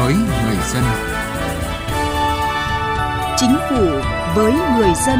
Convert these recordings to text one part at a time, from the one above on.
với người dân. Chính phủ với người dân.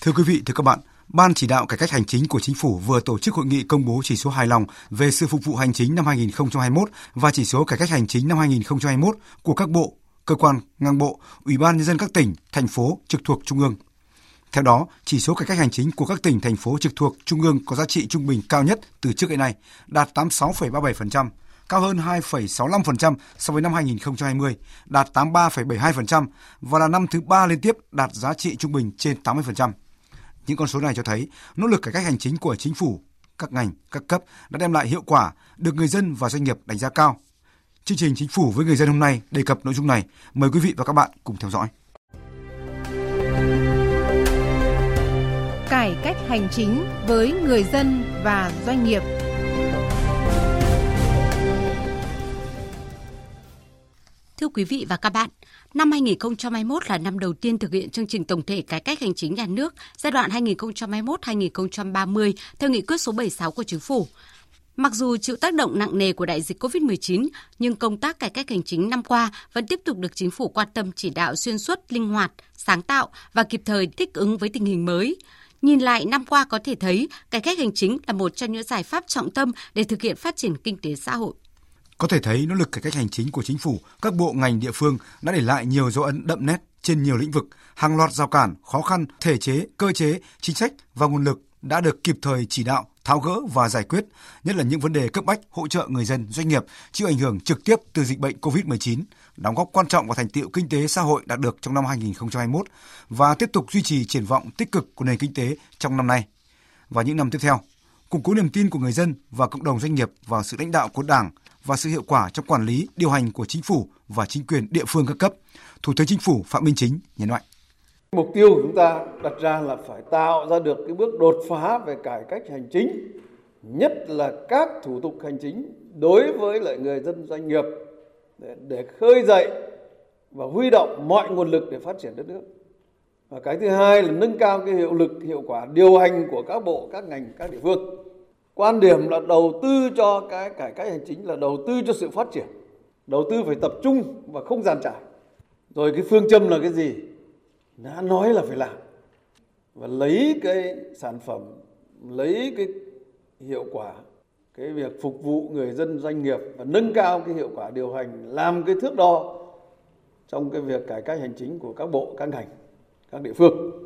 Thưa quý vị, thưa các bạn, Ban chỉ đạo cải cách hành chính của chính phủ vừa tổ chức hội nghị công bố chỉ số hài lòng về sự phục vụ hành chính năm 2021 và chỉ số cải cách hành chính năm 2021 của các bộ, cơ quan, ngang bộ, ủy ban nhân dân các tỉnh, thành phố trực thuộc trung ương. Theo đó, chỉ số cải cách hành chính của các tỉnh, thành phố trực thuộc trung ương có giá trị trung bình cao nhất từ trước đến nay, đạt 86,37%, cao hơn 2,65% so với năm 2020, đạt 83,72% và là năm thứ ba liên tiếp đạt giá trị trung bình trên 80%. Những con số này cho thấy nỗ lực cải cách hành chính của chính phủ, các ngành, các cấp đã đem lại hiệu quả, được người dân và doanh nghiệp đánh giá cao. Chương trình Chính phủ với người dân hôm nay đề cập nội dung này. Mời quý vị và các bạn cùng theo dõi. Hành chính với người dân và doanh nghiệp. Thưa quý vị và các bạn, năm 2021 là năm đầu tiên thực hiện chương trình tổng thể cải cách hành chính nhà nước giai đoạn 2021-2030 theo nghị quyết số 76 của Chính phủ. Mặc dù chịu tác động nặng nề của đại dịch COVID-19, nhưng công tác cải cách hành chính năm qua vẫn tiếp tục được chính phủ quan tâm chỉ đạo xuyên suốt, linh hoạt, sáng tạo và kịp thời thích ứng với tình hình mới. Nhìn lại năm qua có thể thấy, cải cách hành chính là một trong những giải pháp trọng tâm để thực hiện phát triển kinh tế xã hội. Có thể thấy nỗ lực cải cách hành chính của chính phủ, các bộ ngành địa phương đã để lại nhiều dấu ấn đậm nét trên nhiều lĩnh vực, hàng loạt rào cản, khó khăn, thể chế, cơ chế, chính sách và nguồn lực đã được kịp thời chỉ đạo, tháo gỡ và giải quyết, nhất là những vấn đề cấp bách hỗ trợ người dân, doanh nghiệp chịu ảnh hưởng trực tiếp từ dịch bệnh COVID-19, đóng góp quan trọng vào thành tiệu kinh tế xã hội đạt được trong năm 2021 và tiếp tục duy trì triển vọng tích cực của nền kinh tế trong năm nay và những năm tiếp theo. Củng cố niềm tin của người dân và cộng đồng doanh nghiệp vào sự lãnh đạo của Đảng và sự hiệu quả trong quản lý, điều hành của chính phủ và chính quyền địa phương các cấp. Thủ tướng Chính phủ Phạm Minh Chính nhấn mạnh. Mục tiêu của chúng ta đặt ra là phải tạo ra được cái bước đột phá về cải cách hành chính, nhất là các thủ tục hành chính đối với lại người dân doanh nghiệp để, để khơi dậy và huy động mọi nguồn lực để phát triển đất nước. Và cái thứ hai là nâng cao cái hiệu lực, hiệu quả điều hành của các bộ, các ngành, các địa phương. Quan điểm là đầu tư cho cái cải cách hành chính là đầu tư cho sự phát triển. Đầu tư phải tập trung và không giàn trải. Rồi cái phương châm là cái gì? đã nói là phải làm và lấy cái sản phẩm lấy cái hiệu quả cái việc phục vụ người dân doanh nghiệp và nâng cao cái hiệu quả điều hành làm cái thước đo trong cái việc cải cách hành chính của các bộ các ngành các địa phương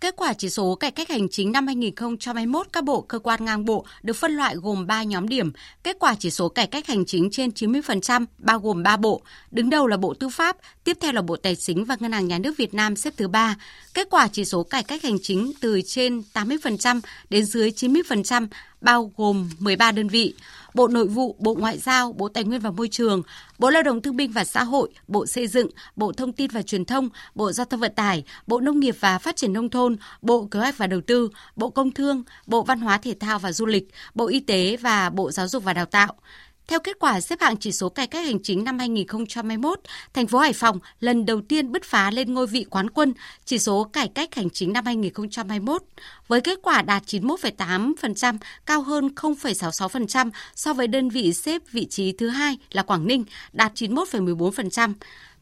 Kết quả chỉ số cải cách hành chính năm 2021 các bộ cơ quan ngang bộ được phân loại gồm 3 nhóm điểm. Kết quả chỉ số cải cách hành chính trên 90% bao gồm 3 bộ. Đứng đầu là Bộ Tư pháp, tiếp theo là Bộ Tài chính và Ngân hàng Nhà nước Việt Nam xếp thứ 3. Kết quả chỉ số cải cách hành chính từ trên 80% đến dưới 90% bao gồm 13 đơn vị. Bộ Nội vụ, Bộ Ngoại giao, Bộ Tài nguyên và Môi trường, Bộ Lao động Thương binh và Xã hội, Bộ Xây dựng, Bộ Thông tin và Truyền thông, Bộ Giao thông Vận tải, Bộ Nông nghiệp và Phát triển Nông thôn, Bộ Kế hoạch và Đầu tư, Bộ Công Thương, Bộ Văn hóa Thể thao và Du lịch, Bộ Y tế và Bộ Giáo dục và Đào tạo. Theo kết quả xếp hạng chỉ số cải cách hành chính năm 2021, thành phố Hải Phòng lần đầu tiên bứt phá lên ngôi vị quán quân chỉ số cải cách hành chính năm 2021 với kết quả đạt 91,8%, cao hơn 0,66% so với đơn vị xếp vị trí thứ hai là Quảng Ninh đạt 91,14%.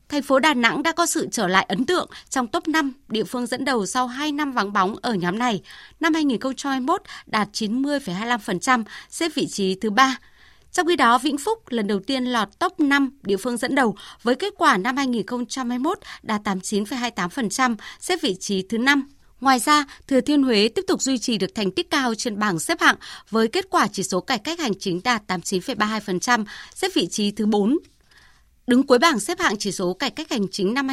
Thành phố Đà Nẵng đã có sự trở lại ấn tượng trong top 5 địa phương dẫn đầu sau 2 năm vắng bóng ở nhóm này. Năm 2021 đạt 90,25%, xếp vị trí thứ 3. Trong khi đó, Vĩnh Phúc lần đầu tiên lọt top 5 địa phương dẫn đầu với kết quả năm 2021 đạt 89,28%, xếp vị trí thứ 5. Ngoài ra, Thừa Thiên Huế tiếp tục duy trì được thành tích cao trên bảng xếp hạng với kết quả chỉ số cải cách hành chính đạt 89,32%, xếp vị trí thứ 4 Đứng cuối bảng xếp hạng chỉ số cải cách hành chính năm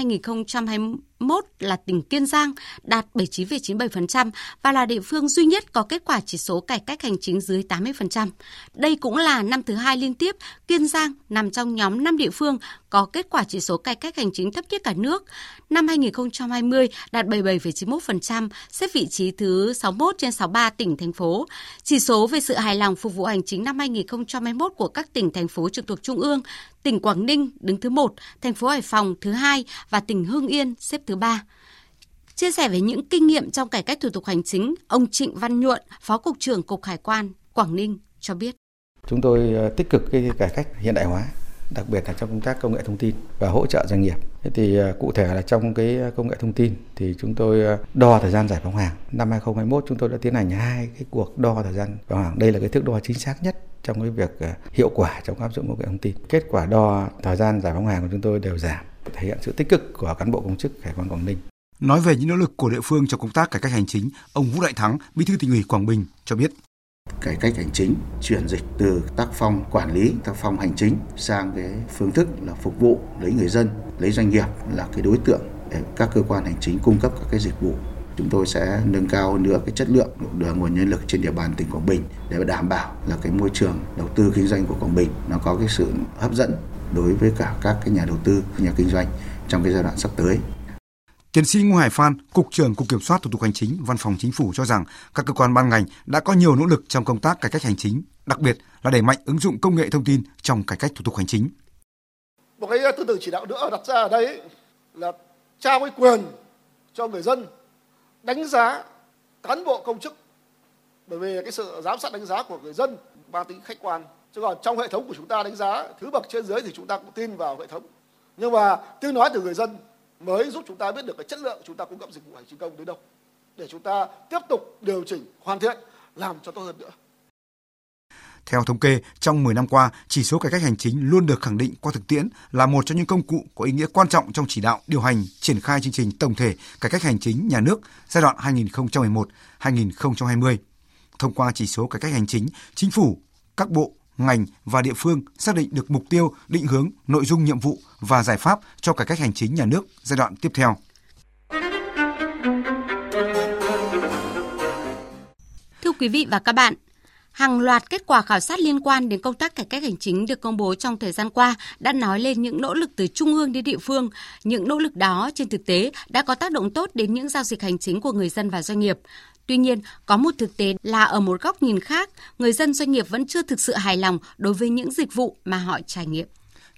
1 là tỉnh Kiên Giang đạt 79,97% và là địa phương duy nhất có kết quả chỉ số cải cách hành chính dưới 80%. Đây cũng là năm thứ hai liên tiếp Kiên Giang nằm trong nhóm 5 địa phương có kết quả chỉ số cải cách hành chính thấp nhất cả nước. Năm 2020 đạt 77,91%, xếp vị trí thứ 61 trên 63 tỉnh thành phố. Chỉ số về sự hài lòng phục vụ hành chính năm 2021 của các tỉnh thành phố trực thuộc trung ương tỉnh Quảng Ninh đứng thứ 1, thành phố Hải Phòng thứ hai và tỉnh Hưng Yên xếp thứ ba. Chia sẻ về những kinh nghiệm trong cải cách thủ tục hành chính, ông Trịnh Văn Nhuận, Phó Cục trưởng Cục Hải quan Quảng Ninh cho biết. Chúng tôi ờ, tích cực cái cải cách hiện đại hóa, đặc biệt là trong công tác công nghệ thông tin và hỗ trợ doanh nghiệp. Thế thì ờ, cụ thể là trong cái ờ, công nghệ thông tin thì chúng tôi đo thời gian giải phóng hàng. Năm 2021 chúng tôi đã tiến hành hai cái cuộc đo thời gian giải phóng hàng. Đây là cái thước đo chính xác nhất trong cái việc hiệu quả trong áp dụng công nghệ thông tin. Kết quả đo thời gian giải phóng hàng của chúng tôi đều giảm, thể hiện sự tích cực của cán bộ công chức Hải quan Quảng Ninh. Nói về những nỗ lực của địa phương trong công tác cải cách hành chính, ông Vũ Đại Thắng, Bí thư tỉnh ủy Quảng Bình cho biết cải cách hành chính chuyển dịch từ tác phong quản lý tác phong hành chính sang cái phương thức là phục vụ lấy người dân lấy doanh nghiệp là cái đối tượng để các cơ quan hành chính cung cấp các cái dịch vụ chúng tôi sẽ nâng cao hơn nữa cái chất lượng đưa nguồn nhân lực trên địa bàn tỉnh Quảng Bình để đảm bảo là cái môi trường đầu tư kinh doanh của Quảng Bình nó có cái sự hấp dẫn đối với cả các cái nhà đầu tư nhà kinh doanh trong cái giai đoạn sắp tới. Tiến sĩ Ngô Hải Phan, Cục trưởng Cục Kiểm soát Thủ tục Hành chính, Văn phòng Chính phủ cho rằng các cơ quan ban ngành đã có nhiều nỗ lực trong công tác cải cách hành chính, đặc biệt là đẩy mạnh ứng dụng công nghệ thông tin trong cải cách thủ tục hành chính. Một cái tư tưởng chỉ đạo nữa đặt ra ở đây là trao cái quyền cho người dân đánh giá cán bộ công chức. Bởi vì cái sự giám sát đánh giá của người dân mang tính khách quan chứ còn trong hệ thống của chúng ta đánh giá thứ bậc trên dưới thì chúng ta cũng tin vào hệ thống nhưng mà tiếng nói từ người dân mới giúp chúng ta biết được cái chất lượng chúng ta cung cấp dịch vụ hành chính công đến đâu để chúng ta tiếp tục điều chỉnh hoàn thiện làm cho tốt hơn nữa. Theo thống kê, trong 10 năm qua, chỉ số cải cách hành chính luôn được khẳng định qua thực tiễn là một trong những công cụ có ý nghĩa quan trọng trong chỉ đạo, điều hành, triển khai chương trình tổng thể cải cách hành chính nhà nước giai đoạn 2011-2020. Thông qua chỉ số cải cách hành chính, chính phủ, các bộ, ngành và địa phương xác định được mục tiêu, định hướng, nội dung nhiệm vụ và giải pháp cho cải cách hành chính nhà nước giai đoạn tiếp theo. Thưa quý vị và các bạn, Hàng loạt kết quả khảo sát liên quan đến công tác cải cách hành chính được công bố trong thời gian qua đã nói lên những nỗ lực từ trung ương đến địa phương. Những nỗ lực đó trên thực tế đã có tác động tốt đến những giao dịch hành chính của người dân và doanh nghiệp. Tuy nhiên, có một thực tế là ở một góc nhìn khác, người dân doanh nghiệp vẫn chưa thực sự hài lòng đối với những dịch vụ mà họ trải nghiệm.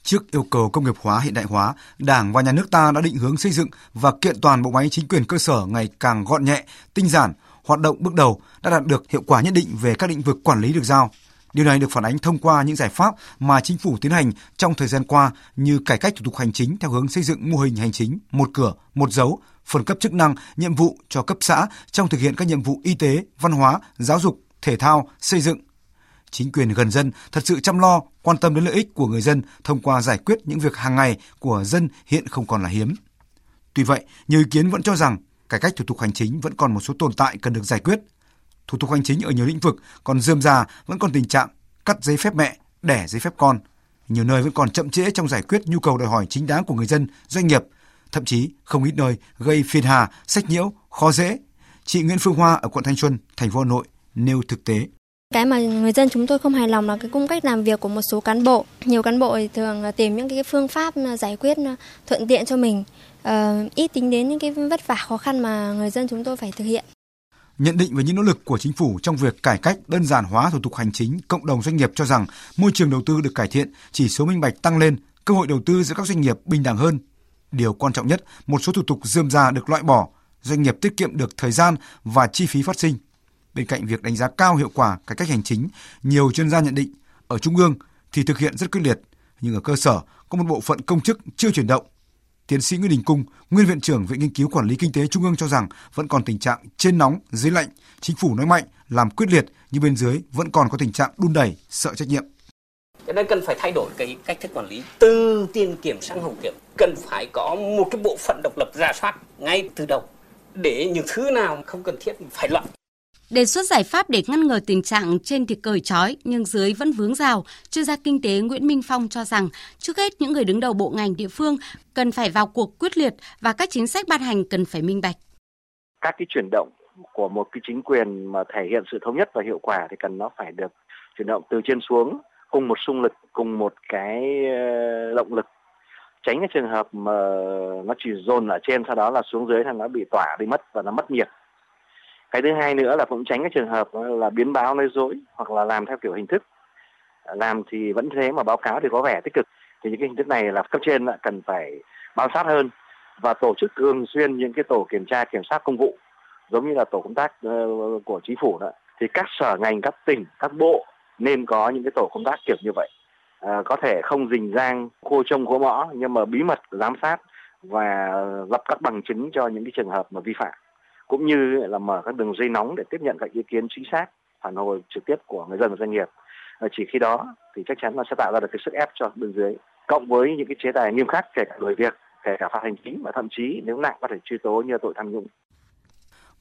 Trước yêu cầu công nghiệp hóa hiện đại hóa, Đảng và nhà nước ta đã định hướng xây dựng và kiện toàn bộ máy chính quyền cơ sở ngày càng gọn nhẹ, tinh giản, hoạt động bước đầu đã đạt được hiệu quả nhất định về các lĩnh vực quản lý được giao. Điều này được phản ánh thông qua những giải pháp mà chính phủ tiến hành trong thời gian qua như cải cách thủ tục hành chính theo hướng xây dựng mô hình hành chính một cửa, một dấu, phân cấp chức năng, nhiệm vụ cho cấp xã trong thực hiện các nhiệm vụ y tế, văn hóa, giáo dục, thể thao, xây dựng. Chính quyền gần dân thật sự chăm lo, quan tâm đến lợi ích của người dân thông qua giải quyết những việc hàng ngày của dân hiện không còn là hiếm. Tuy vậy, nhiều ý kiến vẫn cho rằng cải cách thủ tục hành chính vẫn còn một số tồn tại cần được giải quyết. Thủ tục hành chính ở nhiều lĩnh vực còn dườm già, vẫn còn tình trạng cắt giấy phép mẹ, đẻ giấy phép con. Nhiều nơi vẫn còn chậm trễ trong giải quyết nhu cầu đòi hỏi chính đáng của người dân, doanh nghiệp, thậm chí không ít nơi gây phiền hà, sách nhiễu, khó dễ. Chị Nguyễn Phương Hoa ở quận Thanh Xuân, thành phố Hà Nội nêu thực tế. Cái mà người dân chúng tôi không hài lòng là cái cung cách làm việc của một số cán bộ. Nhiều cán bộ thường tìm những cái phương pháp ờ, giải quyết ờ, thuận tiện cho mình, uh, ít tính đến những cái vất vả khó khăn mà người dân chúng tôi phải thực hiện. Nhận định về những nỗ lực của chính phủ trong việc cải cách đơn giản hóa thủ tục hành chính, cộng đồng doanh nghiệp cho rằng môi trường đầu tư được cải thiện, chỉ số minh bạch tăng lên, cơ hội đầu tư giữa các doanh nghiệp bình đẳng hơn. Điều quan trọng nhất, một số thủ tục dườm già được loại bỏ, doanh nghiệp tiết kiệm được thời gian và chi phí phát sinh. Bên cạnh việc đánh giá cao hiệu quả cải cách hành chính, nhiều chuyên gia nhận định ở trung ương thì thực hiện rất quyết liệt, nhưng ở cơ sở có một bộ phận công chức chưa chuyển động. Tiến sĩ Nguyễn Đình Cung, nguyên viện trưởng Viện Nghiên cứu Quản lý Kinh tế Trung ương cho rằng vẫn còn tình trạng trên nóng, dưới lạnh, chính phủ nói mạnh, làm quyết liệt nhưng bên dưới vẫn còn có tình trạng đun đẩy, sợ trách nhiệm. Cho nên cần phải thay đổi cái cách thức quản lý từ tiền kiểm sang hậu kiểm. Cần phải có một cái bộ phận độc lập ra soát ngay từ đầu để những thứ nào không cần thiết phải loại. Đề xuất giải pháp để ngăn ngừa tình trạng trên thì cởi trói nhưng dưới vẫn vướng rào, chuyên gia kinh tế Nguyễn Minh Phong cho rằng trước hết những người đứng đầu bộ ngành địa phương cần phải vào cuộc quyết liệt và các chính sách ban hành cần phải minh bạch. Các cái chuyển động của một cái chính quyền mà thể hiện sự thống nhất và hiệu quả thì cần nó phải được chuyển động từ trên xuống cùng một xung lực, cùng một cái ờ, động lực tránh cái trường hợp mà nó chỉ dồn ở trên sau đó là xuống dưới thì nó bị tỏa đi mất và nó mất nhiệt cái thứ hai nữa là cũng tránh cái trường hợp là biến báo nói dối hoặc là làm theo kiểu hình thức. Làm thì vẫn thế mà báo cáo thì có vẻ tích cực. Thì những cái hình thức này là cấp trên cần phải bám sát hơn và tổ chức thường xuyên những cái tổ kiểm tra kiểm soát công vụ giống như là tổ công tác ờ, của chính phủ đó. Thì các sở ngành các tỉnh các bộ nên có những cái tổ công tác kiểu như vậy. À, có thể không rình rang khô trông khô mõ nhưng mà bí mật giám sát và lập các bằng chứng cho những cái trường hợp mà vi phạm cũng như là mở các đường dây nóng để tiếp nhận các ý kiến chính xác phản hồi trực tiếp của người dân và doanh nghiệp chỉ khi đó thì chắc chắn là sẽ tạo ra được cái sức ép cho bên dưới cộng với những cái chế tài nghiêm khắc kể cả đuổi việc kể cả phạt hành chính và thậm chí nếu nặng có thể truy tố như tội tham nhũng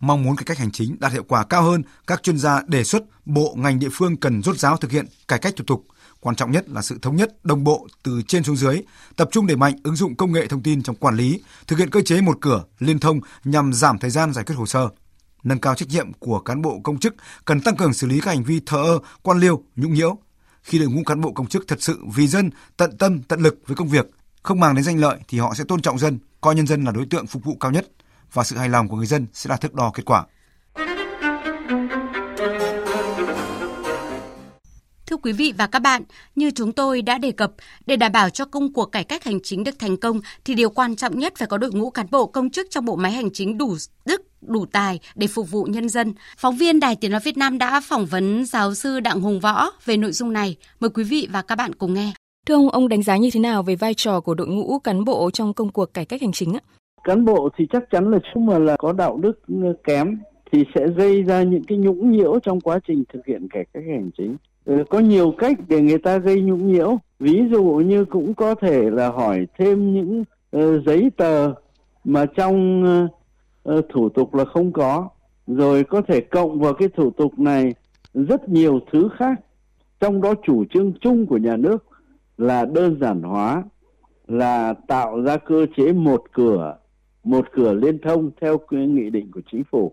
mong muốn cải cách hành chính đạt hiệu quả cao hơn, các chuyên gia đề xuất bộ ngành địa phương cần rút ráo thực hiện cải cách thủ tục. Quan trọng nhất là sự thống nhất, đồng bộ từ trên xuống dưới, tập trung đẩy mạnh ứng dụng công nghệ thông tin trong quản lý, thực hiện cơ chế một cửa, liên thông nhằm giảm thời gian giải quyết hồ sơ. Nâng cao trách nhiệm của cán bộ công chức cần tăng cường xử lý các hành vi thờ ơ, quan liêu, nhũng nhiễu. Khi đội ngũ cán bộ công chức thật sự vì dân, tận tâm, tận lực với công việc, không mang đến danh lợi thì họ sẽ tôn trọng dân, coi nhân dân là đối tượng phục vụ cao nhất – và sự hài lòng của người dân sẽ là thước đo kết quả. Thưa quý vị và các bạn, như chúng tôi đã đề cập, để đảm bảo cho công cuộc cải cách hành chính được thành công thì điều quan trọng nhất phải có đội ngũ cán bộ công chức trong bộ máy hành chính đủ đức, đủ tài để phục vụ nhân dân. Phóng viên Đài Tiếng nói Việt Nam đã phỏng vấn giáo sư Đặng Hùng Võ về nội dung này. Mời quý vị và các bạn cùng nghe. Thưa ông, ông đánh giá như thế nào về vai trò của đội ngũ cán bộ trong công cuộc cải cách hành chính ạ? cán bộ thì chắc chắn là chung mà là có đạo đức kém thì sẽ gây ra những cái nhũng nhiễu trong quá trình thực hiện cải cách hành chính ừ, Ừ, có nhiều cách để người ta gây nhũng nhiễu. Ví dụ như cũng có thể là hỏi thêm những uh, giấy tờ mà trong uh, thủ tục là không có. Rồi có thể cộng vào cái thủ tục này rất nhiều thứ khác. Trong đó chủ trương chung của nhà nước là đơn giản hóa là tạo ra cơ chế một cửa một cửa liên thông theo cái nghị định của chính phủ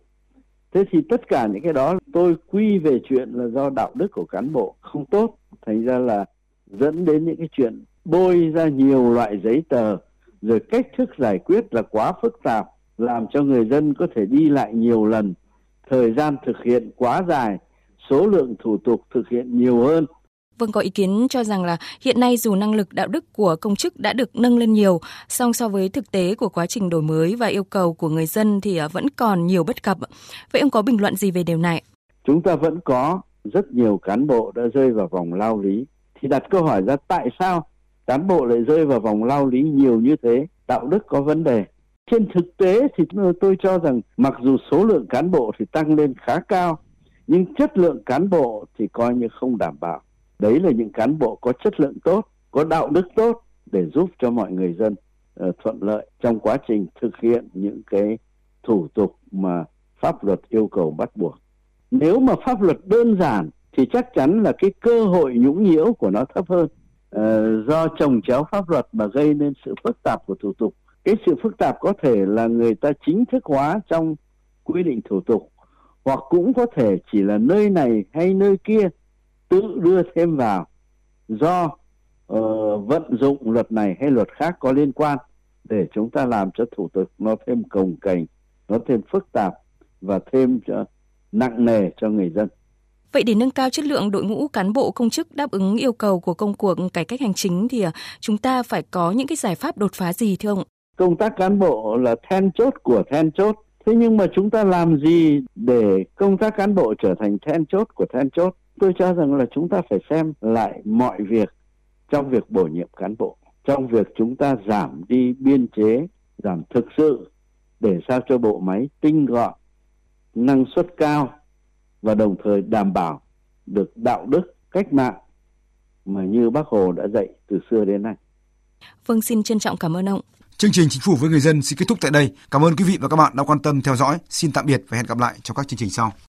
thế thì tất cả những cái đó tôi quy về chuyện là do đạo đức của cán bộ không tốt. Thành ra là dẫn đến những cái chuyện bôi ra nhiều loại giấy tờ. Rồi cách thức giải quyết là quá phức tạp, làm cho người dân có thể đi lại nhiều lần. Thời gian thực hiện quá dài, số lượng thủ tục thực hiện nhiều hơn. Vâng, có ý kiến cho rằng là hiện nay dù năng lực đạo đức của công chức đã được nâng lên nhiều, song so với thực tế của quá trình đổi mới và yêu cầu của người dân thì à, vẫn còn nhiều bất cập. Vậy ông có bình luận gì về điều này? Chúng ta vẫn có rất nhiều cán bộ đã rơi vào vòng lao lý. Thì đặt câu hỏi ra tại sao cán bộ lại rơi vào vòng lao lý nhiều như thế? Đạo đức có vấn đề. Trên thực tế thì tôi cho rằng mặc dù số lượng cán bộ thì tăng lên khá cao, nhưng chất lượng cán bộ thì coi như không đảm bảo đấy là những cán bộ có chất lượng tốt có đạo đức tốt để giúp cho mọi người dân uh, thuận lợi trong quá trình thực hiện những cái thủ tục mà pháp luật yêu cầu bắt buộc. Nếu mà pháp luật đơn giản thì chắc chắn là cái cơ hội nhũng nhiễu của nó thấp hơn. Uh, do trồng chéo pháp luật mà gây nên sự phức tạp của thủ tục. Cái sự phức tạp có thể là người ta chính thức hóa trong quy định thủ tục hoặc cũng có thể chỉ là nơi này hay nơi kia tự đưa thêm vào do uh, vận dụng luật này hay luật khác có liên quan để chúng ta làm cho thủ tục nó thêm cồng kềnh, nó thêm phức tạp và thêm cho nặng nề cho người dân. Vậy để nâng cao chất lượng đội ngũ cán bộ công chức đáp ứng yêu cầu của công cuộc cải cách hành chính thì à, chúng ta phải có những cái giải pháp đột phá gì thưa ông? Công tác cán bộ là then chốt của then chốt. Thế nhưng mà chúng ta làm gì để công tác cán bộ trở thành then chốt của then chốt? Tôi cho rằng là chúng ta phải xem lại mọi việc trong việc bổ nhiệm cán bộ trong việc chúng ta giảm đi biên chế giảm thực sự để sao cho bộ máy tinh gọn năng suất cao và đồng thời đảm bảo được đạo đức cách mạng mà như bác hồ đã dạy từ xưa đến nay. Vâng xin trân trọng cảm ơn ông. Chương trình Chính phủ với người dân xin kết thúc tại đây. Cảm ơn quý vị và các bạn đã quan tâm theo dõi. Xin tạm biệt và hẹn gặp lại trong các chương trình sau.